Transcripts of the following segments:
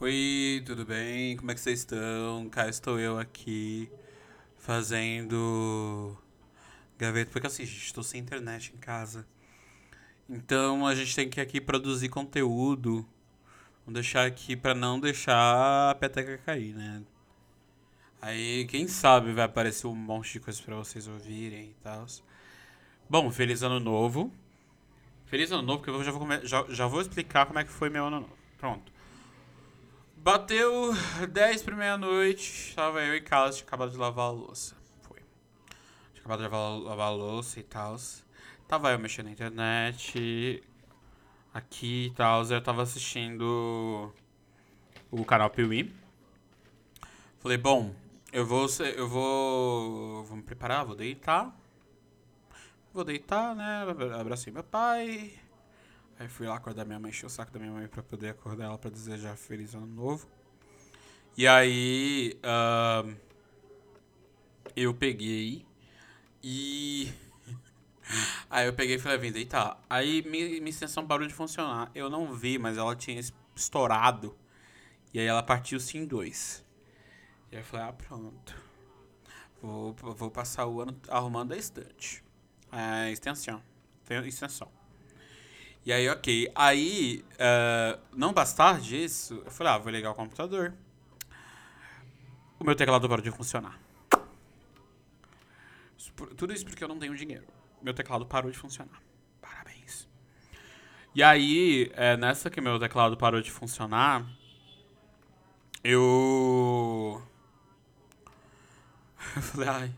Oi, tudo bem? Como é que vocês estão? Cá estou eu aqui fazendo gaveta, porque assim, gente, estou sem internet em casa. Então a gente tem que aqui produzir conteúdo. Vamos deixar aqui para não deixar a peteca cair, né? Aí, quem sabe vai aparecer um monte de coisas para vocês ouvirem e tal. Bom, feliz ano novo. Feliz ano novo, porque eu já vou, já, já vou explicar como é que foi meu ano novo. Pronto. Bateu 10 para meia-noite, tava eu em casa, tinha acabado de lavar a louça. Foi. Tinha acabado de lavar, lavar a louça e tal. Tava eu mexendo na internet, aqui e tal. Eu tava assistindo o canal Piuí. Falei, bom, eu vou, eu vou, vou me preparar, vou deitar. Vou deitar, né? Abracei meu pai. Aí fui lá acordar minha mãe, encher o saco da minha mãe pra poder acordar ela pra desejar feliz ano novo. E aí. Uh, eu peguei e. aí eu peguei e falei, vim deitar. Aí minha, minha extensão parou de funcionar. Eu não vi, mas ela tinha estourado. E aí ela partiu-se em dois. E aí eu falei, ah, pronto. Vou, vou passar o ano arrumando a estante. A extensão. Extensão. E aí, ok. Aí, uh, não bastar disso, eu falei, ah, vou ligar o computador. O meu teclado parou de funcionar. Tudo isso porque eu não tenho dinheiro. Meu teclado parou de funcionar. Parabéns. E aí, é, nessa que meu teclado parou de funcionar, eu. Eu falei, ai.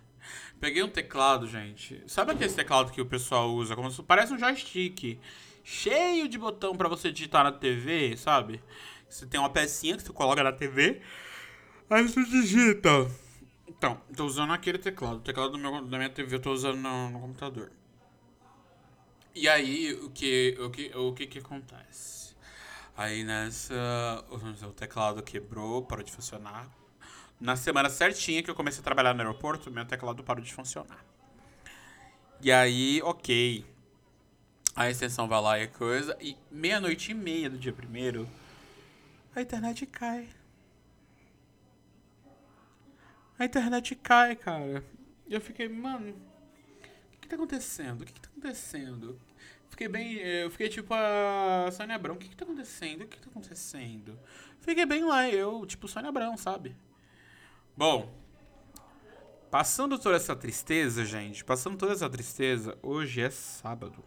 Peguei um teclado, gente. Sabe aquele teclado que o pessoal usa? Como se... Parece um joystick cheio de botão para você digitar na TV, sabe? Você tem uma pecinha que você coloca na TV, aí você digita. Então, tô usando aquele teclado. O teclado do meu, da minha TV eu tô usando no, no computador. E aí, o que, o que, o que que acontece? Aí nessa, o teclado quebrou, parou de funcionar. Na semana certinha que eu comecei a trabalhar no aeroporto, meu teclado parou de funcionar. E aí, ok a extensão vai lá e coisa, e meia-noite e meia do dia primeiro, a internet cai. A internet cai, cara. E eu fiquei, mano, o que, que tá acontecendo? O que, que tá acontecendo? Fiquei bem. Eu fiquei tipo a Sônia Abrão, o que, que tá acontecendo? O que, que tá acontecendo? Fiquei bem lá, eu, tipo, Sônia Abrão, sabe? Bom, passando toda essa tristeza, gente, passando toda essa tristeza, hoje é sábado.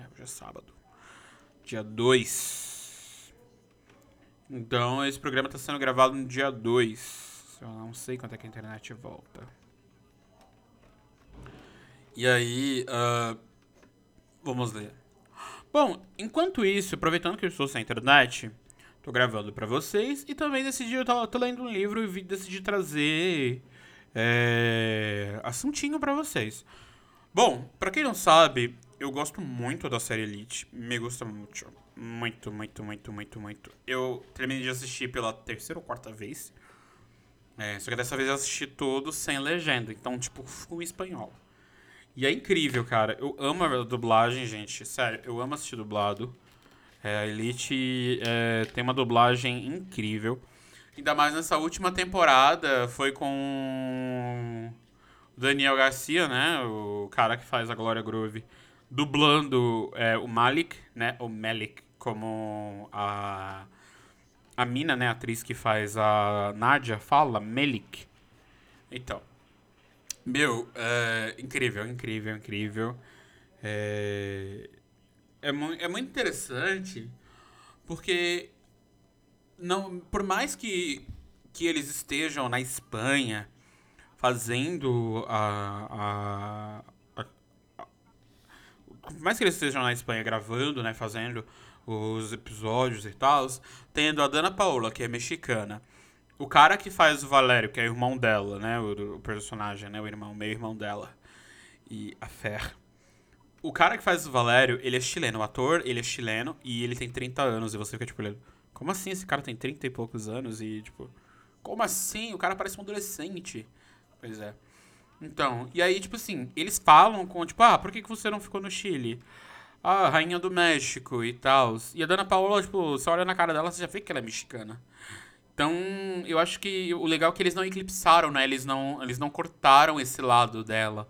É, hoje é sábado. Dia 2. Então, esse programa está sendo gravado no dia 2. Eu não sei quando é que a internet volta. E aí, uh, vamos ler. Bom, enquanto isso, aproveitando que eu estou sem internet, tô gravando para vocês e também decidi, eu tô, tô lendo um livro e decidi trazer é, assuntinho para vocês. Bom, para quem não sabe, eu gosto muito da série Elite. Me gusta muito. Muito, muito, muito, muito, muito. Eu terminei de assistir pela terceira ou quarta vez. É, só que dessa vez eu assisti todo sem legenda. Então, tipo, full espanhol. E é incrível, cara. Eu amo a dublagem, gente. Sério, eu amo assistir dublado. É, a Elite é, tem uma dublagem incrível. Ainda mais nessa última temporada. Foi com o Daniel Garcia, né? O cara que faz a Glória Groove dublando é, o Malik, né? O Malik, como a, a mina, né? A atriz que faz a Nadia fala, Melik. Então, meu, é, incrível, incrível, incrível. É, é, é muito interessante porque não, por mais que, que eles estejam na Espanha fazendo a por mais que eles estejam na Espanha gravando, né, fazendo os episódios e tal, tendo a Dana Paola, que é mexicana. O cara que faz o Valério, que é irmão dela, né, o, o personagem, né, o irmão, meio irmão dela. E a Fer. O cara que faz o Valério, ele é chileno. O ator, ele é chileno e ele tem 30 anos. E você fica tipo, como assim esse cara tem 30 e poucos anos? E tipo, como assim? O cara parece um adolescente. Pois é. Então, e aí, tipo assim, eles falam com, tipo, ah, por que, que você não ficou no Chile? Ah, rainha do México e tal. E a Dana Paola, tipo, você olha na cara dela, você já vê que ela é mexicana. Então, eu acho que o legal é que eles não eclipsaram, né? Eles não, eles não cortaram esse lado dela.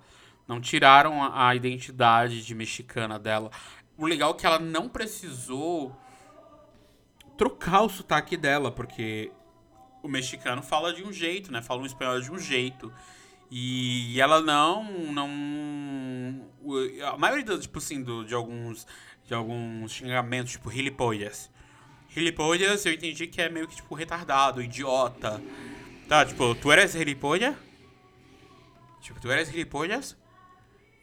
Não tiraram a, a identidade de mexicana dela. O legal é que ela não precisou trocar o sotaque dela, porque o mexicano fala de um jeito, né? Fala um espanhol de um jeito. E ela não. não a maioria, do, tipo assim, do, de, alguns, de alguns xingamentos, tipo, gilipollas. Gilipollas eu entendi que é meio que, tipo, retardado, idiota. Tá, tipo, tu eres gilipollas? Tipo, tu eres gilipollas?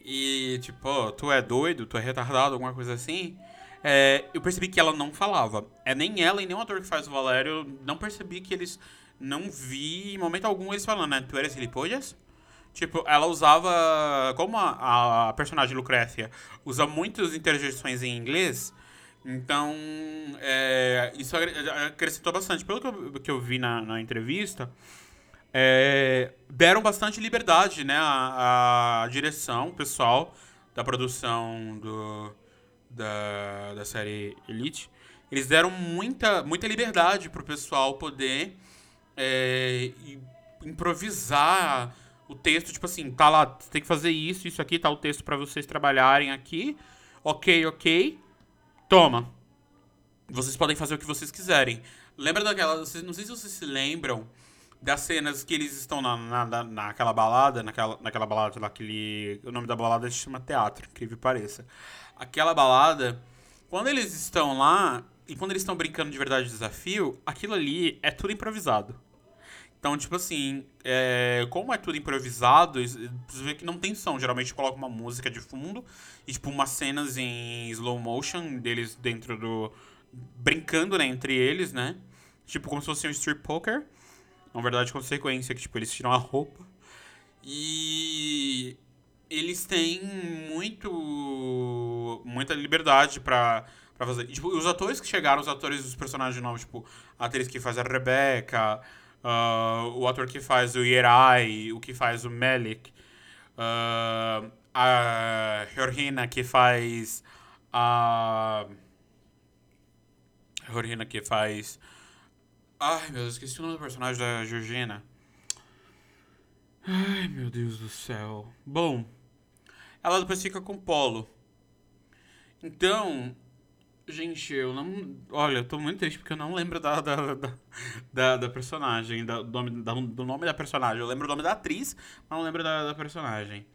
E, tipo, tu é doido, tu é retardado, alguma coisa assim. É, eu percebi que ela não falava. É nem ela e nem o ator que faz o Valério. Não percebi que eles. Não vi em momento algum eles falando, né? Tu eres gilipollas? Tipo, ela usava. Como a, a personagem Lucrécia usa muitas interjeições em inglês, então é, isso acrescentou bastante. Pelo que eu, que eu vi na, na entrevista, é, deram bastante liberdade, né? A, a direção, pessoal da produção do, da, da série Elite, eles deram muita, muita liberdade pro pessoal poder é, improvisar o texto, tipo assim, tá lá, você tem que fazer isso, isso aqui, tá o texto para vocês trabalharem aqui. Ok, ok. Toma. Vocês podem fazer o que vocês quiserem. Lembra daquela. Não sei se vocês se lembram das cenas que eles estão na, na, naquela balada, naquela, naquela balada, naquele. O nome da balada se chama teatro, incrível pareça. Aquela balada, quando eles estão lá, e quando eles estão brincando de verdade de desafio, aquilo ali é tudo improvisado. Então, tipo assim, é, como é tudo improvisado, você vê que não tem som. Geralmente coloca uma música de fundo e, tipo, umas cenas em slow motion deles dentro do. brincando, né, entre eles, né? Tipo, como se fosse um strip poker. Na verdade, consequência que, tipo, eles tiram a roupa. E. Eles têm muito. muita liberdade pra, pra fazer. E, tipo, os atores que chegaram, os atores dos personagens novos, tipo, a atriz que faz a Rebecca uh, o ator que faz o Yerai, o que faz o Melik, uh, a Georgina que faz a. Georgina que faz. Ai meu Deus, esqueci o nome do personagem da Georgina. Ai meu Deus do céu. Bom, ela depois fica com Polo. Então, Gente, eu não. Olha, eu tô muito triste porque eu não lembro da, da, da, da, da personagem, da, do, nome, da, do nome da personagem. Eu lembro o nome da atriz, mas não lembro da, da personagem.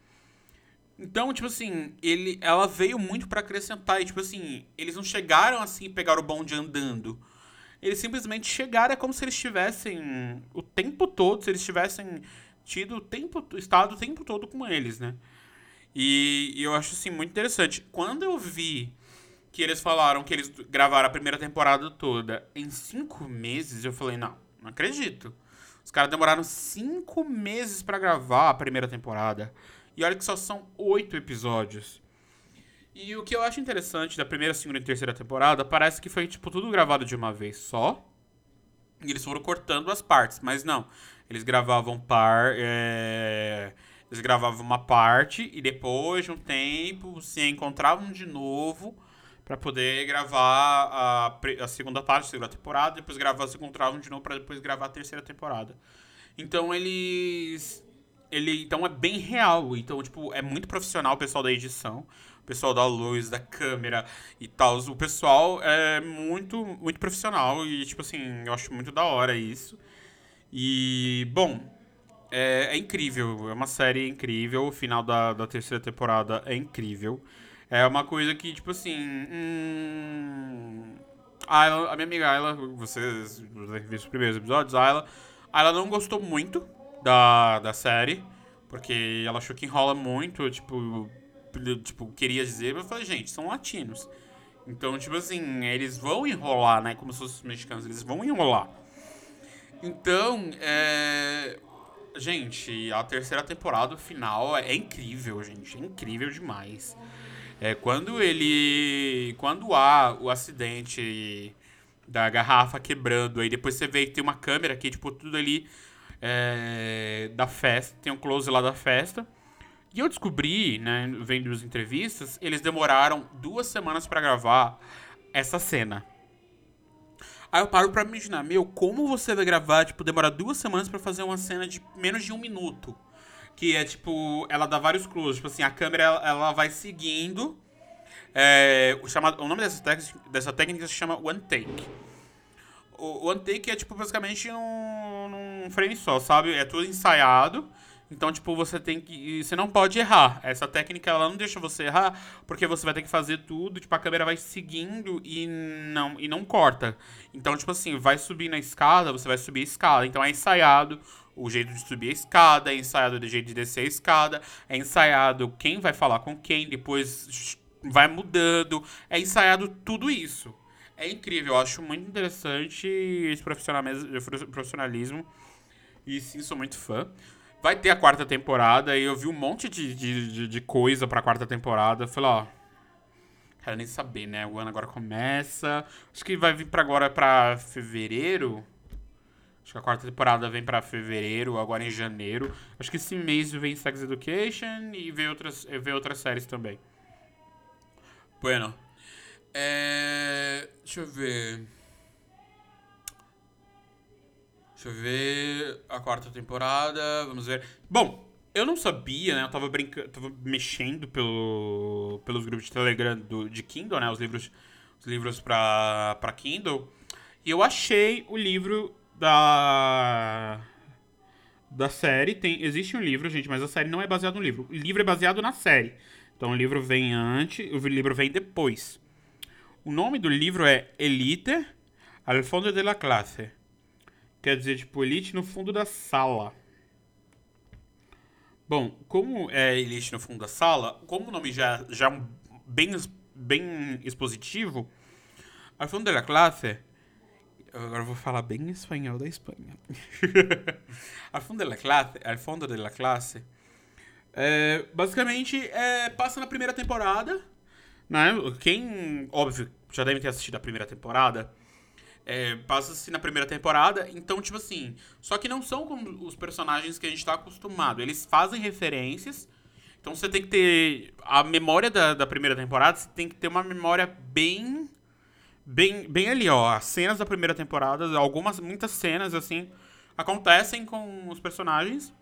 Então, tipo assim, ele, ela veio muito para acrescentar. E, tipo assim, eles não chegaram assim e pegaram o bonde andando. Eles simplesmente chegaram, é como se eles tivessem o tempo todo, se eles tivessem tido o tempo, estado o tempo todo com eles, né? E, e eu acho assim muito interessante. Quando eu vi que eles falaram que eles gravaram a primeira temporada toda em cinco meses, eu falei, não, não acredito. Os caras demoraram cinco meses para gravar a primeira temporada. E olha que só são oito episódios. E o que eu acho interessante da primeira, segunda e terceira temporada, parece que foi, tipo, tudo gravado de uma vez só. E eles foram cortando as partes, mas não. Eles gravavam par. É... Eles gravavam uma parte e depois de um tempo se encontravam de novo para poder gravar a, a, segunda parte, a segunda temporada, depois gravar o segundo round de novo para depois gravar a terceira temporada. Então eles ele então é bem real, então tipo, é muito profissional o pessoal da edição, o pessoal da luz, da câmera e tal. O pessoal é muito muito profissional e tipo assim, eu acho muito da hora isso. E bom, é, é incrível, é uma série incrível, o final da, da terceira temporada é incrível. É uma coisa que, tipo assim. Hum, a, a minha amiga Ayla, vocês viram os primeiros episódios, a Ayla, a Ayla não gostou muito da, da série, porque ela achou que enrola muito, tipo, tipo, queria dizer, mas eu falei, gente, são latinos. Então, tipo assim, eles vão enrolar, né? Como se fossem mexicanos, eles vão enrolar. Então, é. Gente, a terceira temporada, o final, é incrível, gente. É incrível demais. É, quando ele. Quando há o acidente da garrafa quebrando, aí depois você vê que tem uma câmera aqui, tipo, tudo ali é, da festa, tem um close lá da festa. E eu descobri, né, vendo as entrevistas, eles demoraram duas semanas para gravar essa cena. Aí eu paro pra imaginar, meu, como você vai gravar, tipo, demorar duas semanas pra fazer uma cena de menos de um minuto? Que é, tipo, ela dá vários close. Tipo assim, a câmera, ela, ela vai seguindo. É, o, chamado, o nome dessa, técnica, dessa técnica se chama One Take. O One Take é, tipo, basicamente num frame só, sabe? É tudo ensaiado. Então, tipo, você tem que. Você não pode errar. Essa técnica ela não deixa você errar, porque você vai ter que fazer tudo, tipo, a câmera vai seguindo e não, e não corta. Então, tipo assim, vai subir na escada, você vai subir a escada. Então é ensaiado o jeito de subir a escada, é ensaiado o jeito de descer a escada, é ensaiado quem vai falar com quem, depois vai mudando, é ensaiado tudo isso. É incrível, eu acho muito interessante esse profissionalismo. E sim, sou muito fã. Vai ter a quarta temporada e eu vi um monte de, de, de coisa pra quarta temporada. Eu falei, ó. Quero nem saber, né? O ano agora começa. Acho que vai vir pra agora pra fevereiro. Acho que a quarta temporada vem pra fevereiro, agora em janeiro. Acho que esse mês vem Sex Education e vem outras, vem outras séries também. Bueno. É... Deixa eu ver. Deixa eu ver a quarta temporada, vamos ver. Bom, eu não sabia, né? Eu tava brincando, tava mexendo pelo, pelos grupos de Telegram do, de Kindle, né? Os livros, os livros pra, pra Kindle. E eu achei o livro da da série. Tem, existe um livro, gente, mas a série não é baseada no livro. O livro é baseado na série. Então o livro vem antes, o livro vem depois. O nome do livro é Elite al fondo de la classe. Quer dizer, tipo, elite no fundo da sala. Bom, como é elite no fundo da sala, como o nome já já bem bem expositivo, al fundo da classe Agora eu vou falar bem espanhol da Espanha. al fundo da classe, al fundo da classe, é, basicamente é, passa na primeira temporada, né? Quem, óbvio, já deve ter assistido a primeira temporada, é, Passa-se na primeira temporada, então, tipo assim. Só que não são como os personagens que a gente tá acostumado. Eles fazem referências. Então você tem que ter. A memória da, da primeira temporada, você tem que ter uma memória bem. Bem, bem ali, ó. As cenas da primeira temporada, algumas, muitas cenas, assim, acontecem com os personagens.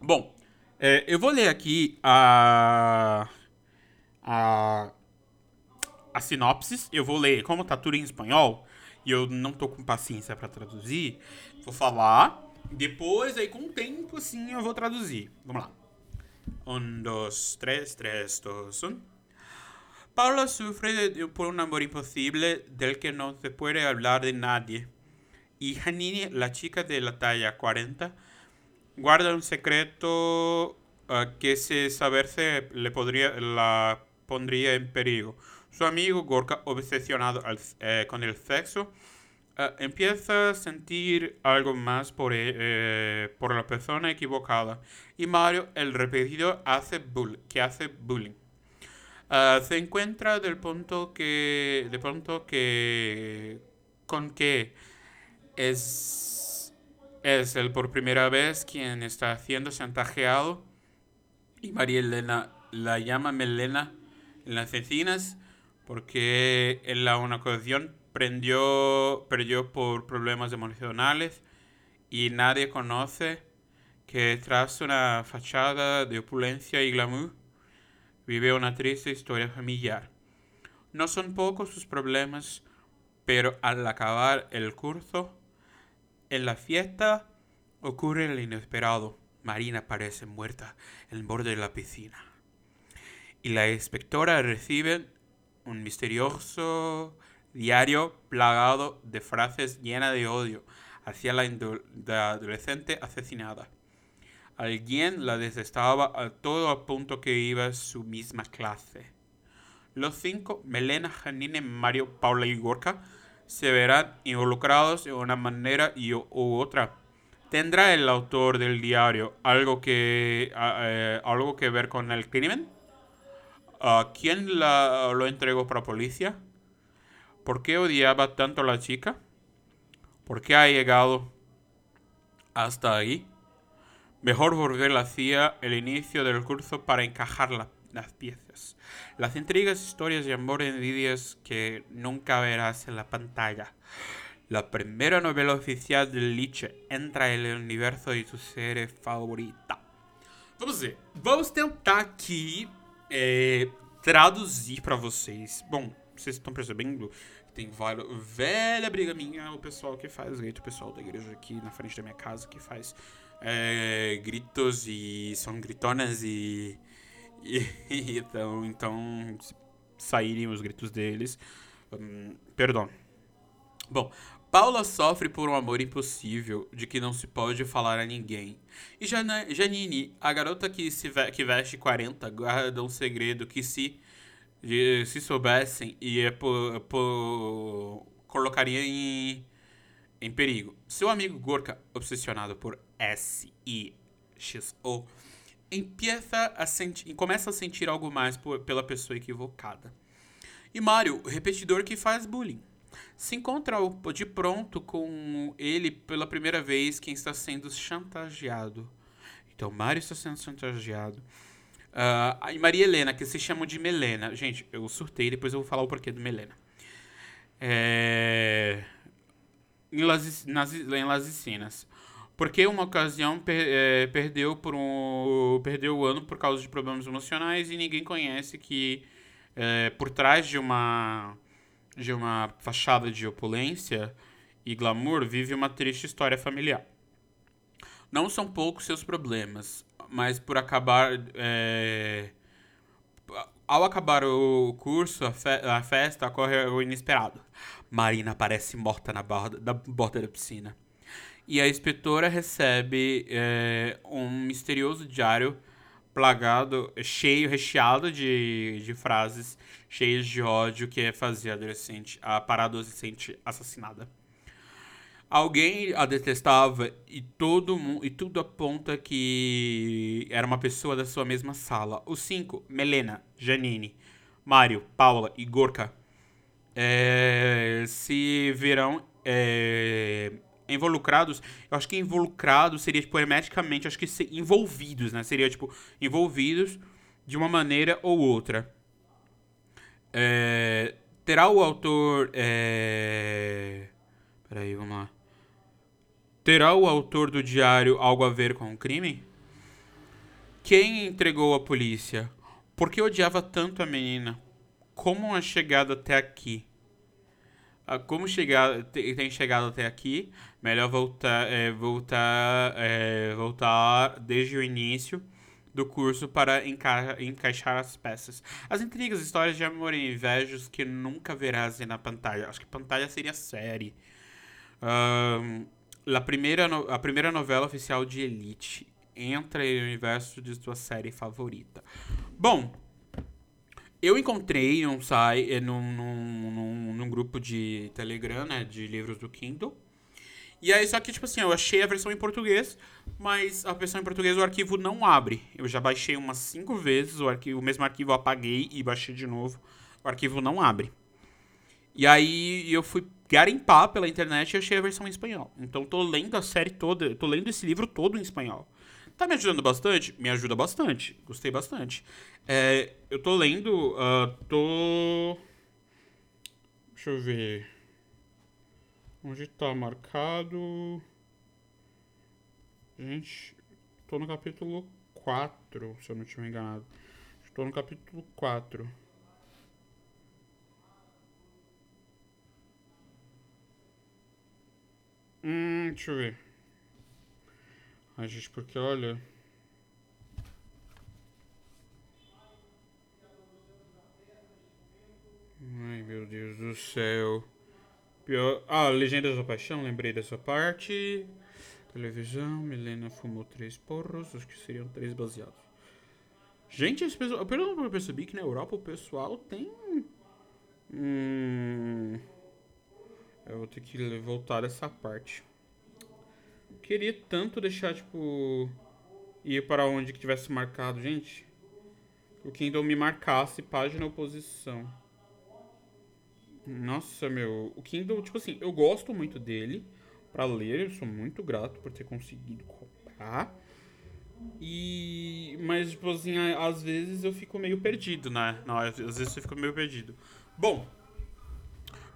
Bom, é, eu vou ler aqui a. A. A sinopse. Eu vou ler, como tá tudo em espanhol e eu não tô com paciência para traduzir, vou falar. Depois, aí com o tempo, assim, eu vou traduzir. Vamos lá. Um, dos, três, três, dos, um. Paula sufre por un amor imposible del que no se puede hablar de nadie. Y Janine, la chica de la talla 40, guarda un secreto uh, que si saberse le podría, la pondría en peligro. Su amigo Gorka, obsesionado eh, con el sexo, eh, empieza a sentir algo más por, e, eh, por la persona equivocada. Y Mario, el repetido, hace hace bullying. Se encuentra del punto que, de pronto que, con que es, es el por primera vez quien está siendo chantajeado. Y María Elena la llama Melena en las escenas porque en la una ocasión prendió, perdió por problemas emocionales y nadie conoce que tras una fachada de opulencia y glamour vive una triste historia familiar. No son pocos sus problemas, pero al acabar el curso, en la fiesta ocurre el inesperado. Marina parece muerta en el borde de la piscina. Y la inspectora recibe un misterioso diario plagado de frases llenas de odio hacia la, adolescente asesinada. Alguien la desestaba a todo punto que iba su misma clase. Los cinco, Melena, Janine, Mario, Paula y Gorka, se verán involucrados de una manera y, u otra. ¿Tendrá el autor del diario algo que, eh, algo que ver con el crimen? ¿A quién la, lo entregó para policía? ¿Por qué odiaba tanto a la chica? ¿Por qué ha llegado hasta ahí? Mejor volver la CIA el inicio del curso para encajar las piezas. Las intrigas, historias de amor y envidias que nunca verás en la pantalla. La primera novela oficial de Liche entra no universo de sua série favorita. Vamos ver. Vamos tentar aqui é, traduzir para vocês. Bom, vocês estão percebendo que tem várias, velha briga minha, o pessoal que faz grito, o pessoal da igreja aqui na frente da minha casa que faz é, gritos e são gritonas e, e então, então saírem os gritos deles. Hum, perdão. Bom, Paula sofre por um amor impossível de que não se pode falar a ninguém. E Janine, a garota que, se ve que veste 40, guarda um segredo que se, se soubessem ia por, por, colocaria em, em perigo. Seu amigo Gorka, obsessionado por S-I-X-O, a começa a sentir algo mais por, pela pessoa equivocada. E Mario, o repetidor que faz bullying se encontra de pronto com ele pela primeira vez quem está sendo chantageado. Então, Mário está sendo chantageado. Uh, e Maria Helena, que se chama de Melena. Gente, eu surtei, depois eu vou falar o porquê do Melena. É... Em, Las, nas, em Las. Porque uma ocasião per, é, perdeu, por um, perdeu o ano por causa de problemas emocionais e ninguém conhece que é, por trás de uma de uma fachada de opulência e glamour, vive uma triste história familiar. Não são poucos seus problemas, mas por acabar. É... Ao acabar o curso, a, fe a, festa ocorre o inesperado. Marina aparece morta na borda da, borda da piscina. E a inspetora recebe é, um misterioso diário plagado, cheio, recheado de, de frases cheias de ódio que é fazer a adolescente, a assassinada. Alguém a detestava e todo e tudo aponta que era uma pessoa da sua mesma sala. Os cinco, Melena, Janine, Mário, Paula e Gorka, é, verão é, involucrados, eu acho que involucrados seria, tipo, hermeticamente, acho que envolvidos, né? Seria, tipo, envolvidos de uma maneira ou outra. É, terá o autor... É... Peraí, vamos lá. Terá o autor do diário algo a ver com o crime? Quem entregou à polícia? Por que odiava tanto a menina? Como a chegada até aqui? Como chegar, tem chegado até aqui, melhor voltar, é, voltar, é, voltar desde o início do curso para enca encaixar as peças. As intrigas, histórias de amor e invejos que nunca verás na pantalla. Acho que pantalla seria série. Um, a, primeira no a primeira novela oficial de Elite entra no universo de sua série favorita. Bom, eu encontrei um site, eh, num, num, num, num, grupo de Telegram, né, de livros do Kindle. E aí, só que, tipo assim, eu achei a versão em português, mas a versão em português o arquivo não abre. Eu já baixei umas cinco vezes, o, arquivo, o mesmo arquivo apaguei e baixei de novo. O arquivo não abre. E aí eu fui garimpar pela internet e achei a versão em espanhol. Então tô lendo a série toda, tô lendo esse livro todo em espanhol. Tá me ajudando bastante? Me ajuda bastante. Gostei bastante. É, eu tô lendo. Uh, tô. Deixa eu ver. Onde tá marcado? Gente, tô no capítulo 4, se eu não estiver enganado. Estou no capítulo 4. Hum, deixa eu ver. Ai, gente, porque olha. Ai, meu Deus do céu. Pior... Ah, Legendas da Paixão, lembrei dessa parte. Televisão, Milena fumou três porros, acho que seriam três baseados. Gente, esse pessoal, eu percebi que na Europa o pessoal tem. Hum. Eu vou ter que voltar dessa parte queria tanto deixar, tipo, ir para onde que tivesse marcado, gente. O Kindle me marcasse página oposição. Nossa, meu. O Kindle, tipo assim, eu gosto muito dele para ler. Eu sou muito grato por ter conseguido comprar. E. Mas, tipo assim, às vezes eu fico meio perdido, né? Não, às vezes eu fico meio perdido. Bom.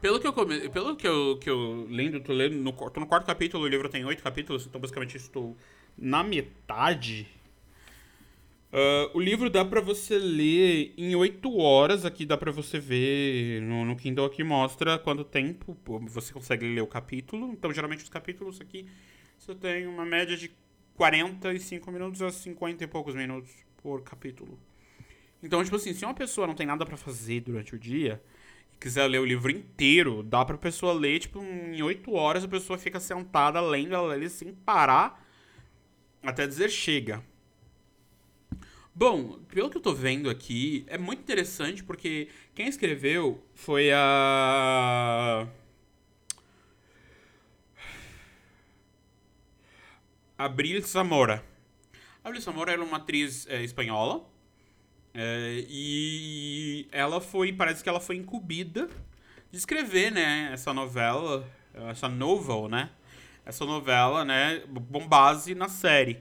Pelo que eu, come... Pelo que eu, que eu lendo, tô lendo, no, tô no quarto capítulo, o livro tem oito capítulos, então basicamente estou na metade. Uh, o livro dá pra você ler em oito horas, aqui dá pra você ver, no, no Kindle aqui mostra quanto tempo você consegue ler o capítulo. Então, geralmente os capítulos aqui, você tem uma média de 45 minutos a 50 e poucos minutos por capítulo. Então, tipo assim, se uma pessoa não tem nada para fazer durante o dia quiser ler o livro inteiro, dá pra pessoa ler, tipo, em 8 horas a pessoa fica sentada lendo ela lê sem parar até dizer chega. Bom, pelo que eu tô vendo aqui, é muito interessante porque quem escreveu foi a. Abril Zamora. Abril Zamora era uma atriz é, espanhola. É, e ela foi, parece que ela foi incumbida de escrever, né, essa novela, essa novel, né? Essa novela, né, com base na série.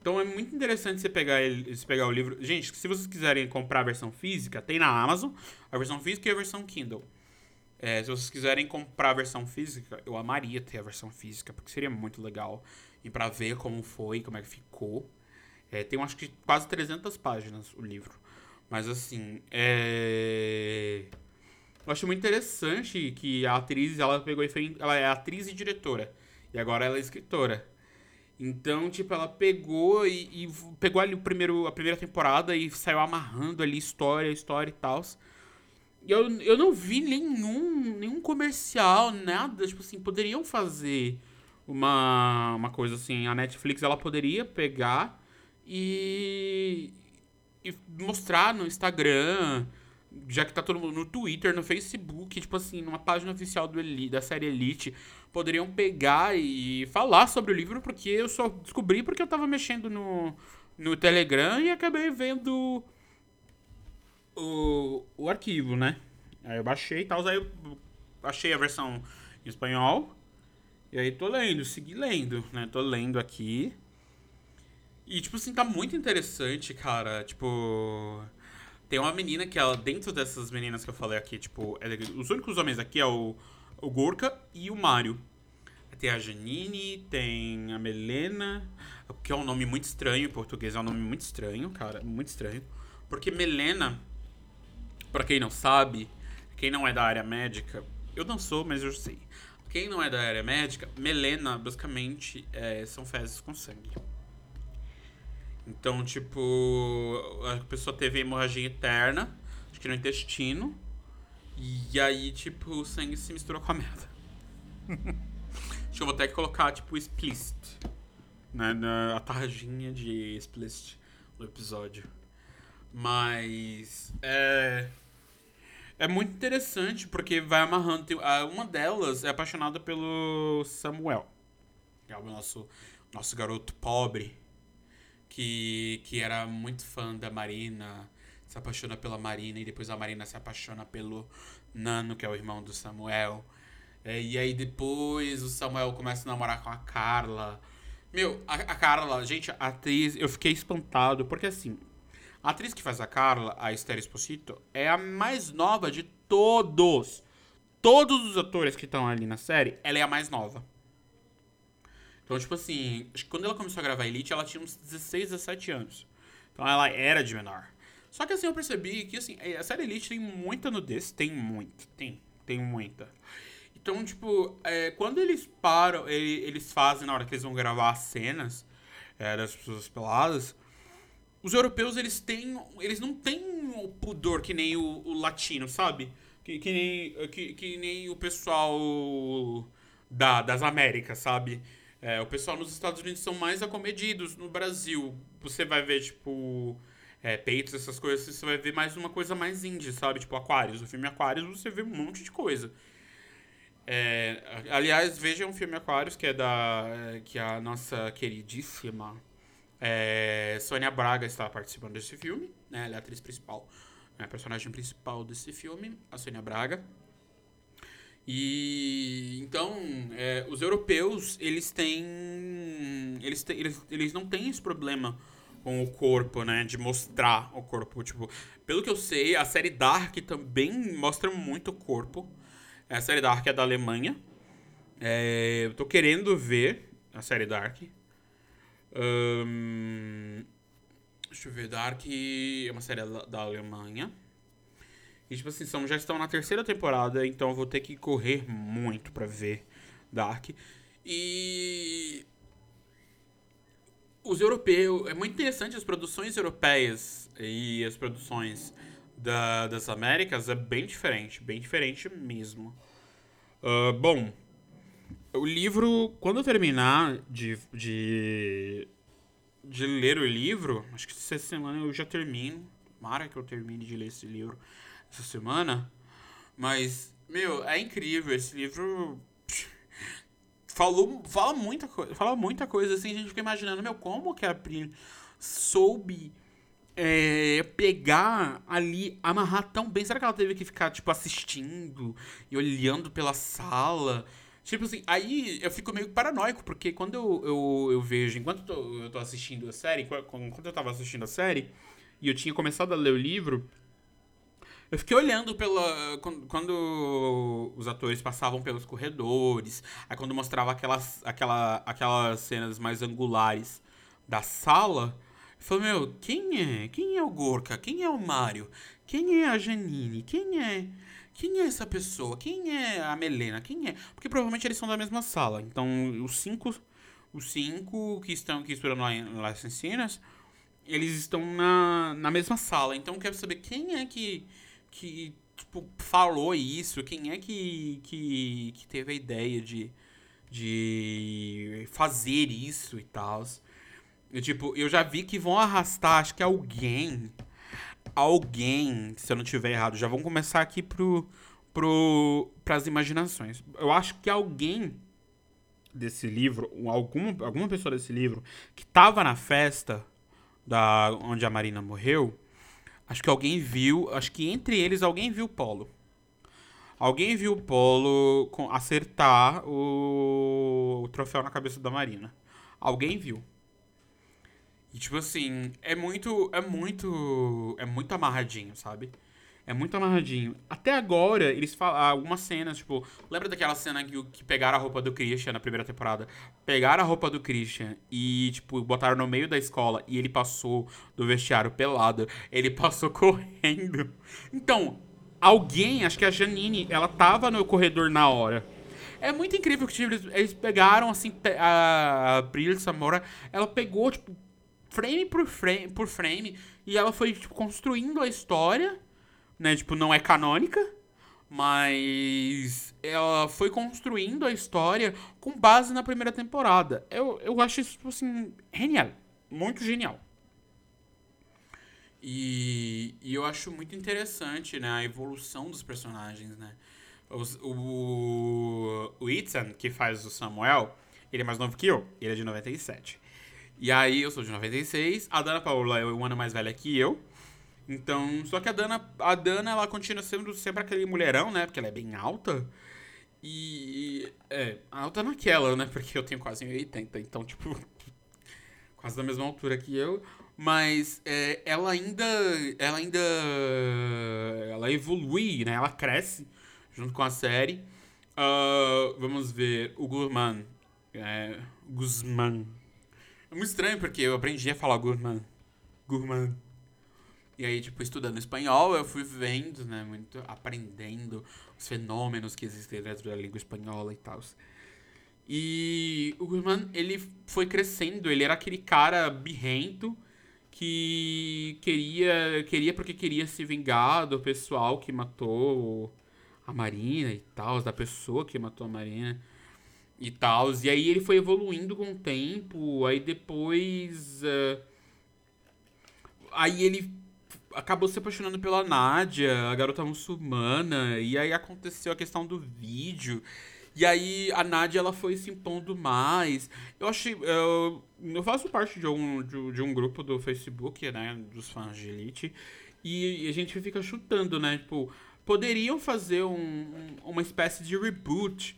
Então é muito interessante você pegar, ele, você pegar o livro. Gente, se vocês quiserem comprar a versão física, tem na Amazon a versão física e a versão Kindle. É, se vocês quiserem comprar a versão física, eu amaria ter a versão física, porque seria muito legal. E para ver como foi, como é que ficou. É, tem, acho que, quase 300 páginas o livro. Mas, assim, é... Eu acho muito interessante que a atriz, ela pegou e fez... Ela é atriz e diretora. E agora ela é escritora. Então, tipo, ela pegou e, e, pegou ali o primeiro, a primeira temporada e saiu amarrando ali história, história e tal. Eu, eu não vi nenhum, nenhum comercial, nada. Tipo assim, poderiam fazer uma, uma coisa assim. A Netflix, ela poderia pegar e, e mostrar no Instagram, já que tá todo mundo no Twitter, no Facebook, tipo assim, numa página oficial do Elite, da série Elite, poderiam pegar e falar sobre o livro, porque eu só descobri porque eu tava mexendo no, no Telegram e acabei vendo o, o arquivo, né? Aí eu baixei e tal, aí eu achei a versão em espanhol. E aí tô lendo, segui lendo, né? Tô lendo aqui. E, tipo assim, tá muito interessante, cara. Tipo. Tem uma menina que ela, dentro dessas meninas que eu falei aqui, tipo, é, os únicos homens aqui é o, o Gorka e o Mario. Tem a Janine, tem a Melena, que é um nome muito estranho em português, é um nome muito estranho, cara, muito estranho. Porque Melena, para quem não sabe, quem não é da área médica, eu não sou, mas eu sei. Quem não é da área médica, Melena, basicamente, é, são fezes com sangue. Então, tipo, a pessoa teve hemorragia interna, acho que no intestino. E aí, tipo, o sangue se misturou com a merda. acho que eu vou que colocar, tipo, explicit. Né, na a tarjinha de explicit no episódio. Mas. É. É muito interessante porque vai amarrando. Uma delas é apaixonada pelo Samuel, que é o nosso, nosso garoto pobre que, que era muito fã da Marina, se apaixona pela Marina e depois a Marina se apaixona pelo Nano, que é o irmão do Samuel. É, e aí depois o Samuel começa a namorar com a Carla. Meu, a, a Carla, gente, a atriz, eu fiquei espantado, porque assim, a atriz que faz a Carla, a Esther Esposito, é a mais nova de todos. Todos os atores que estão ali na série, ela é a mais nova. Então, tipo assim, acho que quando ela começou a gravar Elite, ela tinha uns 16, 17 anos. Então ela era de menor. Só que assim, eu percebi que assim, a série Elite tem muita nudez. Tem muito, tem, tem muita. Então, tipo, é, quando eles param, eles fazem na hora que eles vão gravar as cenas é, das pessoas peladas, os europeus, eles têm. Eles não têm o pudor que nem o, o latino, sabe? Que, que, nem, que, que nem o pessoal da, das Américas, sabe? É, o pessoal nos Estados Unidos são mais acomedidos. No Brasil, você vai ver, tipo, é, peitos, essas coisas, você vai ver mais uma coisa mais indie, sabe? Tipo, Aquários. O filme Aquários você vê um monte de coisa. É, aliás, vejam o filme Aquários, que é da. que a nossa queridíssima é, Sônia Braga está participando desse filme. Né? Ela é a atriz principal, é a personagem principal desse filme, a Sônia Braga. E então, é, os europeus, eles têm, eles têm eles, eles não têm esse problema com o corpo, né, de mostrar o corpo, tipo, pelo que eu sei, a série Dark também mostra muito o corpo. A série Dark é da Alemanha. É, eu tô querendo ver a série Dark. Um, deixa eu ver, Dark é uma série da Alemanha. E, tipo assim, são, já estão na terceira temporada, então eu vou ter que correr muito pra ver Dark. E. Os europeus. É muito interessante as produções europeias e as produções da, das Américas é bem diferente, bem diferente mesmo. Uh, bom, o livro, quando eu terminar de, de, de ler o livro, acho que essa semana eu já termino. Mara que eu termine de ler esse livro essa semana. Mas, meu, é incrível. Esse livro falou, fala muita coisa, fala muita coisa assim, a gente fica imaginando, meu, como que a Pri soube é, pegar ali, amarrar tão bem. Será que ela teve que ficar, tipo, assistindo e olhando pela sala? Tipo assim, aí eu fico meio paranoico, porque quando eu, eu, eu vejo, enquanto eu tô, eu tô assistindo a série, enquanto eu tava assistindo a série, e eu tinha começado a ler o livro, eu fiquei olhando pela. Quando, quando, os atores passavam pelos corredores, aí quando mostrava aquelas, aquela, aquelas cenas mais angulares da sala, eu falei, meu, quem é? Quem é o Gorka? Quem é o Mario? Quem é a Janine? Quem é. Quem é essa pessoa? Quem é a Melena? Quem é? Porque provavelmente eles são da mesma sala. Então, os cinco. Os cinco que estão aqui estudando lá em Las Encinas, eles estão na, na mesma sala. Então, eu quero saber quem é que que tipo, falou isso? Quem é que, que, que teve a ideia de, de fazer isso e tal? Eu, tipo, eu já vi que vão arrastar, acho que alguém. Alguém, se eu não tiver errado, já vão começar aqui pro, pro, pras imaginações. Eu acho que alguém desse livro, alguma, alguma pessoa desse livro, que tava na festa da onde a Marina morreu, Acho que alguém viu, acho que entre eles alguém viu o Polo. Alguém viu o Polo acertar o, o troféu na cabeça da Marina. Alguém viu. E tipo assim, é muito, é muito, é muito amarradinho, sabe? É muito amarradinho. Até agora, eles falam algumas cenas, tipo, lembra daquela cena que, que pegaram a roupa do Christian na primeira temporada? Pegaram a roupa do Christian e, tipo, botaram no meio da escola e ele passou do vestiário pelado. Ele passou correndo. Então, alguém, acho que a Janine, ela tava no corredor na hora. É muito incrível que tipo, eles, eles pegaram, assim, a, a Brilha Samora, ela pegou, tipo, frame por frame, por frame e ela foi, tipo, construindo a história né? Tipo, não é canônica, mas ela foi construindo a história com base na primeira temporada. Eu, eu acho isso, tipo assim, genial. Muito genial. E, e eu acho muito interessante, né? A evolução dos personagens, né? Os, o, o Ethan, que faz o Samuel, ele é mais novo que eu. Ele é de 97. E aí, eu sou de 96. A Dana Paula é um ano mais velha que eu. Então, só que a Dana, a Dana, ela continua sendo sempre aquele mulherão, né? Porque ela é bem alta. E. É, alta naquela, né? Porque eu tenho quase 1,80, então, tipo. quase da mesma altura que eu. Mas é, ela ainda. Ela ainda. Ela evolui, né? Ela cresce junto com a série. Uh, vamos ver. O Guzman. É, Guzman. É muito estranho porque eu aprendi a falar Guzman. Guzman. E aí, tipo, estudando espanhol, eu fui vendo, né, muito, aprendendo os fenômenos que existem dentro da língua espanhola e tal. E o Guzman, ele foi crescendo, ele era aquele cara birrento que queria, queria porque queria se vingar do pessoal que matou a Marina e tal, da pessoa que matou a Marina e tal. E aí ele foi evoluindo com o tempo, aí depois... Uh, aí ele acabou se apaixonando pela Nádia, a garota muçulmana, e aí aconteceu a questão do vídeo. E aí a Nádia ela foi se impondo mais. Eu achei. Eu, eu faço parte de um, de, de, um grupo do Facebook, né? Dos fãs de Elite. E, a gente fica chutando, né? Tipo, poderiam fazer um, uma espécie de reboot.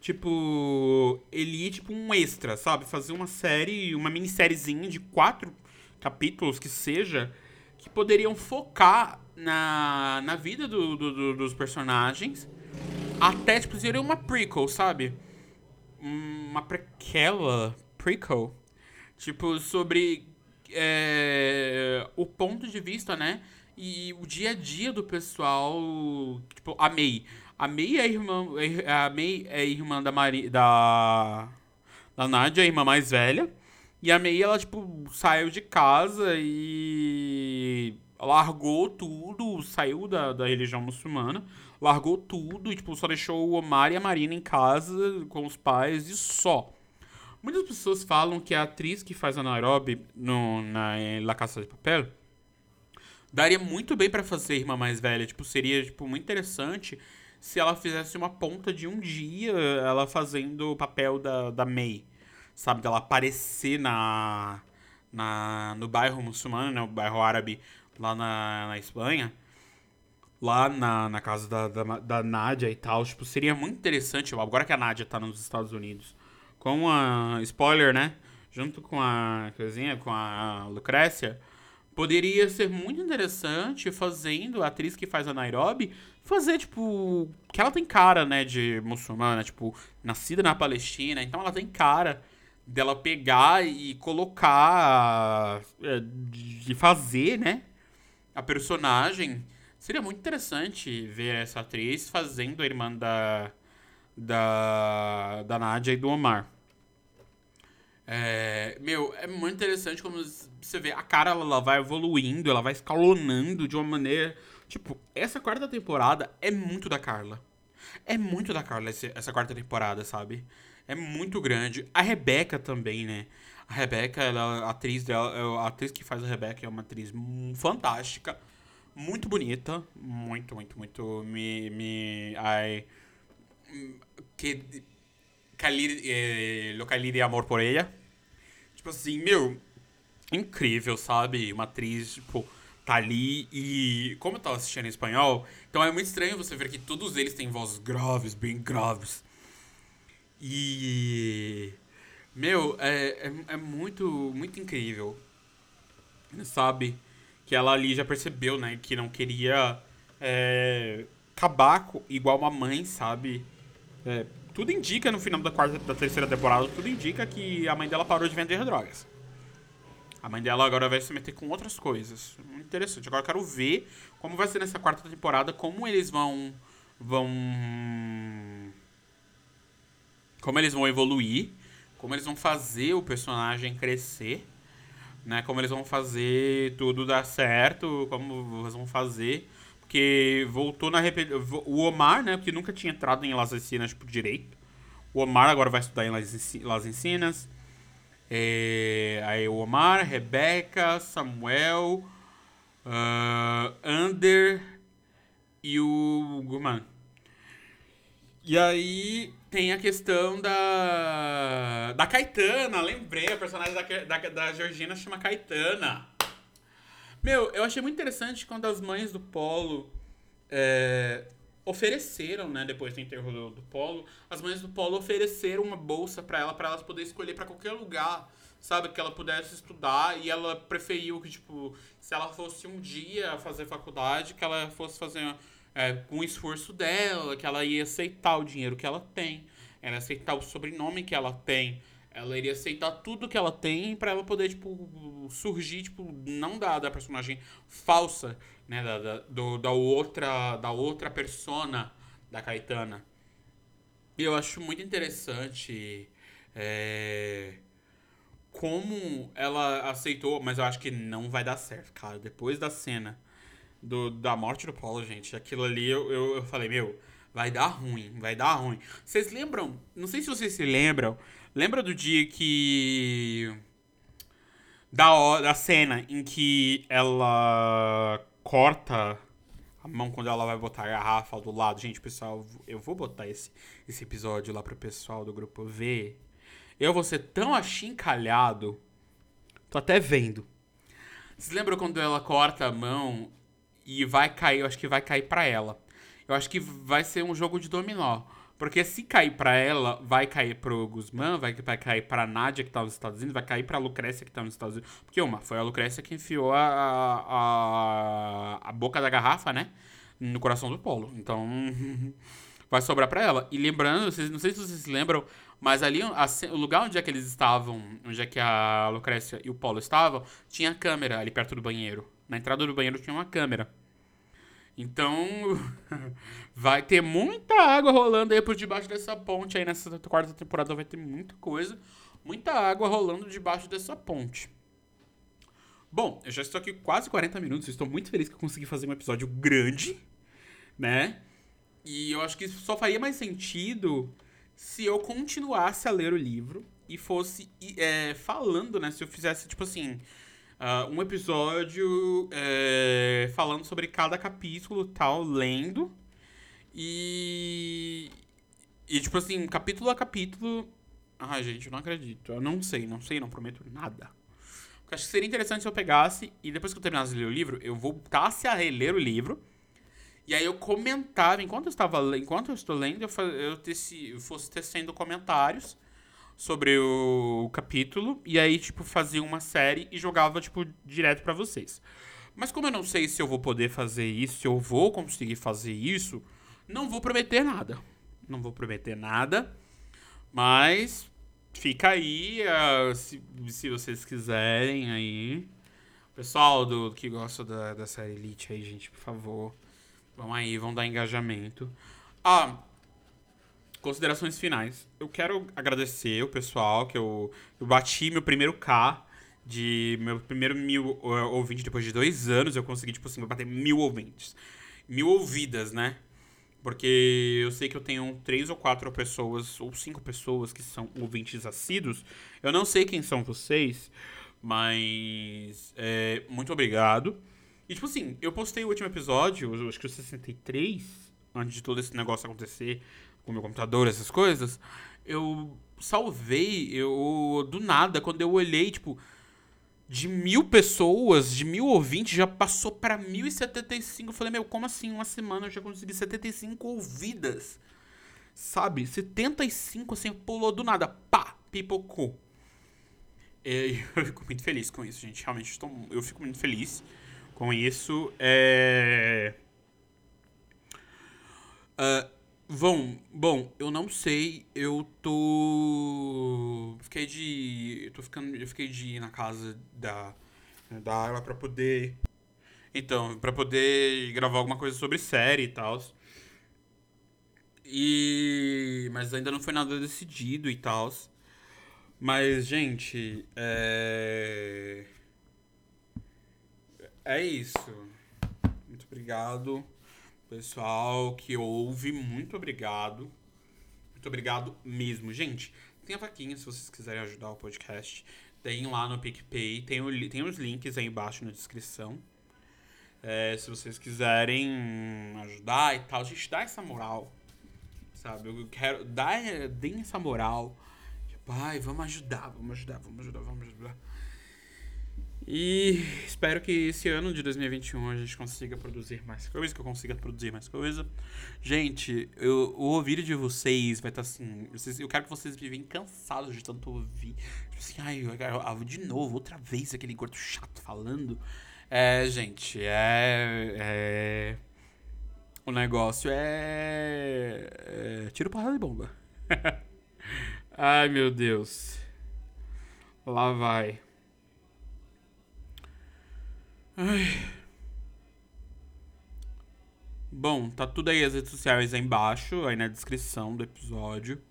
Tipo, Elite, tipo um extra, sabe? Fazer uma série, uma minissériezinha de quatro capítulos que seja que poderiam focar na, na vida do, do, do, dos personagens Até, tipo, seria uma prequel, sabe? Uma prequela, prequel. Tipo, sobre é, o ponto de vista, né? E o dia a dia do pessoal. Tipo, a May. A May é irmã. A May é irmã da Mari, da. Da Nadia, a irmã mais velha. E a May, ela, tipo, saiu de casa e largou tudo, saiu da, da religião muçulmana, largou tudo e, tipo, só deixou o Omar e a Marina em casa com os pais e só. Muitas pessoas falam que a atriz que faz a Nairobi no, na La Casa de Papel daria muito bem para fazer irmã mais velha. Tipo, seria, tipo, muito interessante se ela fizesse uma ponta de um dia ela fazendo o papel da, da May sabe? Dela aparecer na, na, no bairro muçulmano, né? O bairro árabe lá na, na Espanha. Lá na, na casa da, da, da Nádia e tal. Tipo, seria muito interessante, agora que a Nádia tá nos Estados Unidos. Com a. Spoiler, né? Junto com a coisinha, com a Lucrécia. Poderia ser muito interessante fazendo a atriz que faz a Nairobi fazer, tipo. Que ela tem cara, né, de muçulmana, tipo, nascida na Palestina, então ela tem cara dela pegar e colocar, é, de fazer, né, a personagem. Seria muito interessante ver essa atriz fazendo a irmã da, da, da Nadia e do Omar. É, meu, é muito interessante como você vê a cara, ela vai evoluindo, ela vai escalonando de uma maneira. Tipo, essa quarta temporada é muito da Carla. É muito da Carla essa quarta temporada, sabe? É muito grande. A Rebeca também, né? A Rebeca, ela, a atriz dela, é, a atriz que faz a Rebeca é uma atriz fantástica, muito bonita, muito, muito, muito me me ai que calir eh, localir de amor por ela. Tipo assim, meu, incrível, sabe? Uma atriz, tipo, tá ali e como eu tava assistindo em espanhol, então é muito estranho você ver que todos eles têm vozes graves, bem graves. E. Meu, é, é, é, muito, muito incrível. Sabe? Que ela ali já percebeu, né? Que não queria é, acabar igual uma mãe, sabe? É, tudo indica no final da quarta da terceira temporada, tudo indica que a mãe dela parou de vender drogas. A mãe dela agora vai se meter com outras coisas. Interessante. Agora eu quero ver como vai ser nessa quarta temporada, como eles vão vão como eles vão evoluir, como eles vão fazer o personagem crescer, né? Como eles vão fazer tudo dar certo, como eles vão fazer. Porque voltou na O Omar, né? Porque nunca tinha entrado em Las Encinas por direito. O Omar agora vai estudar em Las Encinas. É, aí o Omar, Rebeca, Samuel, uh, Ander e o Guman. E aí tem a questão da. Da Caetana, lembrei, a personagem da, da, da Georgina chama Caetana. Meu, eu achei muito interessante quando as mães do Polo é, ofereceram, né, depois do enterro do, do, Polo, as mães do Polo ofereceram uma bolsa para ela, para ela poder escolher para qualquer lugar, sabe, que ela pudesse estudar e ela preferiu que, tipo, se ela fosse um dia fazer faculdade, que ela fosse fazer é, com o esforço dela, que ela ia aceitar o dinheiro que ela tem, ela ia aceitar o sobrenome que ela tem, ela iria aceitar tudo que ela tem para ela poder, tipo, surgir, tipo, não da, da personagem falsa, né, da, da, do, da outra, da outra persona da Caetana. E eu acho muito interessante é, como ela aceitou, mas eu acho que não vai dar certo, cara. Depois da cena do, da morte do Paulo, gente. Aquilo ali eu, eu, eu, falei, meu, vai dar ruim, vai dar ruim. Vocês lembram? Não sei se vocês se lembram. Lembra do dia que. Da, da cena em que ela corta a mão quando ela vai botar a garrafa do lado. Gente, pessoal, eu vou botar esse, esse episódio lá pro pessoal do grupo ver. Eu vou ser tão achincalhado. Tô até vendo. Vocês lembram quando ela corta a mão e vai cair, eu acho que vai cair para ela. Eu acho que vai ser um jogo de dominó. Porque se cair para ela, vai cair pro Guzmán, vai, vai cair pra Nádia que tá nos Estados Unidos, vai cair pra Lucrécia que tá nos Estados Unidos. Porque uma, foi a Lucrécia que enfiou a, a, a boca da garrafa, né? No coração do Polo. Então, vai sobrar para ela. E lembrando, vocês, não sei se vocês lembram, mas ali a, o lugar onde é que eles estavam, onde é que a Lucrécia e o Paulo estavam, tinha câmera ali perto do banheiro. Na entrada do banheiro tinha uma câmera. Então, vai ter muita água rolando aí por debaixo dessa ponte aí nessa quarta temporada vai ter muita coisa, muita água rolando debaixo dessa ponte. Bom, eu já estou aqui quase 40 minutos, estou muito feliz que eu consegui fazer um episódio grande, né? E eu acho que só faria mais sentido se eu continuasse a ler o livro e fosse é, falando, né? Se eu fizesse, tipo assim, uh, um episódio é, falando sobre cada capítulo tal, lendo. E. E, tipo assim, capítulo a capítulo. Ai, gente, eu não acredito. Eu não sei, não sei, não prometo nada. Porque acho que seria interessante se eu pegasse e depois que eu terminasse de ler o livro, eu voltasse a reler o livro. E aí eu comentava, enquanto eu estava enquanto eu estou lendo, eu, eu, teci, eu fosse tecendo comentários sobre o capítulo e aí tipo fazia uma série e jogava tipo direto para vocês. Mas como eu não sei se eu vou poder fazer isso, se eu vou conseguir fazer isso, não vou prometer nada. Não vou prometer nada, mas fica aí, uh, se, se vocês quiserem aí. Pessoal do que gosta da, da série Elite aí, gente, por favor. Vamos aí, vão dar engajamento. Ah, considerações finais. Eu quero agradecer o pessoal que eu, eu bati meu primeiro K de meu primeiro mil uh, ouvintes depois de dois anos. Eu consegui, tipo assim, bater mil ouvintes. Mil ouvidas, né? Porque eu sei que eu tenho três ou quatro pessoas, ou cinco pessoas que são ouvintes assíduos. Eu não sei quem são vocês, mas é, muito obrigado. E tipo assim, eu postei o último episódio, acho que o 63, antes de todo esse negócio acontecer, com meu computador, essas coisas, eu salvei, eu do nada, quando eu olhei, tipo, de mil pessoas, de mil ouvintes, já passou para 1075. Eu falei, meu, como assim? Uma semana eu já consegui 75 ouvidas. Sabe? 75, assim, pulou do nada. Pá! Pipocou. E eu fico muito feliz com isso, gente. Realmente, estou, eu fico muito feliz com isso. É... Uh, Bom, bom, eu não sei, eu tô. Fiquei de. Eu tô ficando. Eu fiquei de ir na casa da. Da Ayla pra poder. Então, pra poder gravar alguma coisa sobre série e tal. E. Mas ainda não foi nada decidido e tal. Mas, gente, é. É isso. Muito obrigado. Pessoal que ouve, muito obrigado. Muito obrigado mesmo. Gente, tem a vaquinha se vocês quiserem ajudar o podcast. Tem lá no PicPay. Tem, o, tem os links aí embaixo na descrição. É, se vocês quiserem ajudar e tal, a gente dá essa moral. Sabe? Eu quero. Dá, deem essa moral. Tipo, ai, vamos ajudar, vamos ajudar, vamos ajudar, vamos ajudar. E espero que esse ano de 2021 a gente consiga produzir mais coisas, que eu consiga produzir mais coisa. Gente, eu, o ouvir de vocês vai estar tá assim. Vocês, eu quero que vocês vivem cansados de tanto ouvir. Tipo assim, ai, eu de novo, outra vez aquele gordo chato falando. É, gente, é. é o negócio é. é tiro porrada de bomba. ai, meu Deus. Lá vai. Ai. Bom, tá tudo aí as redes sociais aí embaixo, aí na descrição do episódio.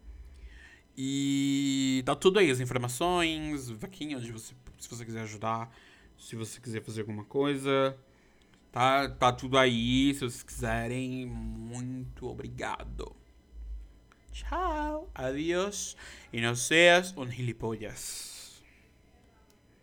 E tá tudo aí, as informações, vaquinha onde você, se você quiser ajudar, se você quiser fazer alguma coisa. Tá, tá tudo aí, se vocês quiserem. Muito obrigado. Tchau, adiós e não seas um gilipollas.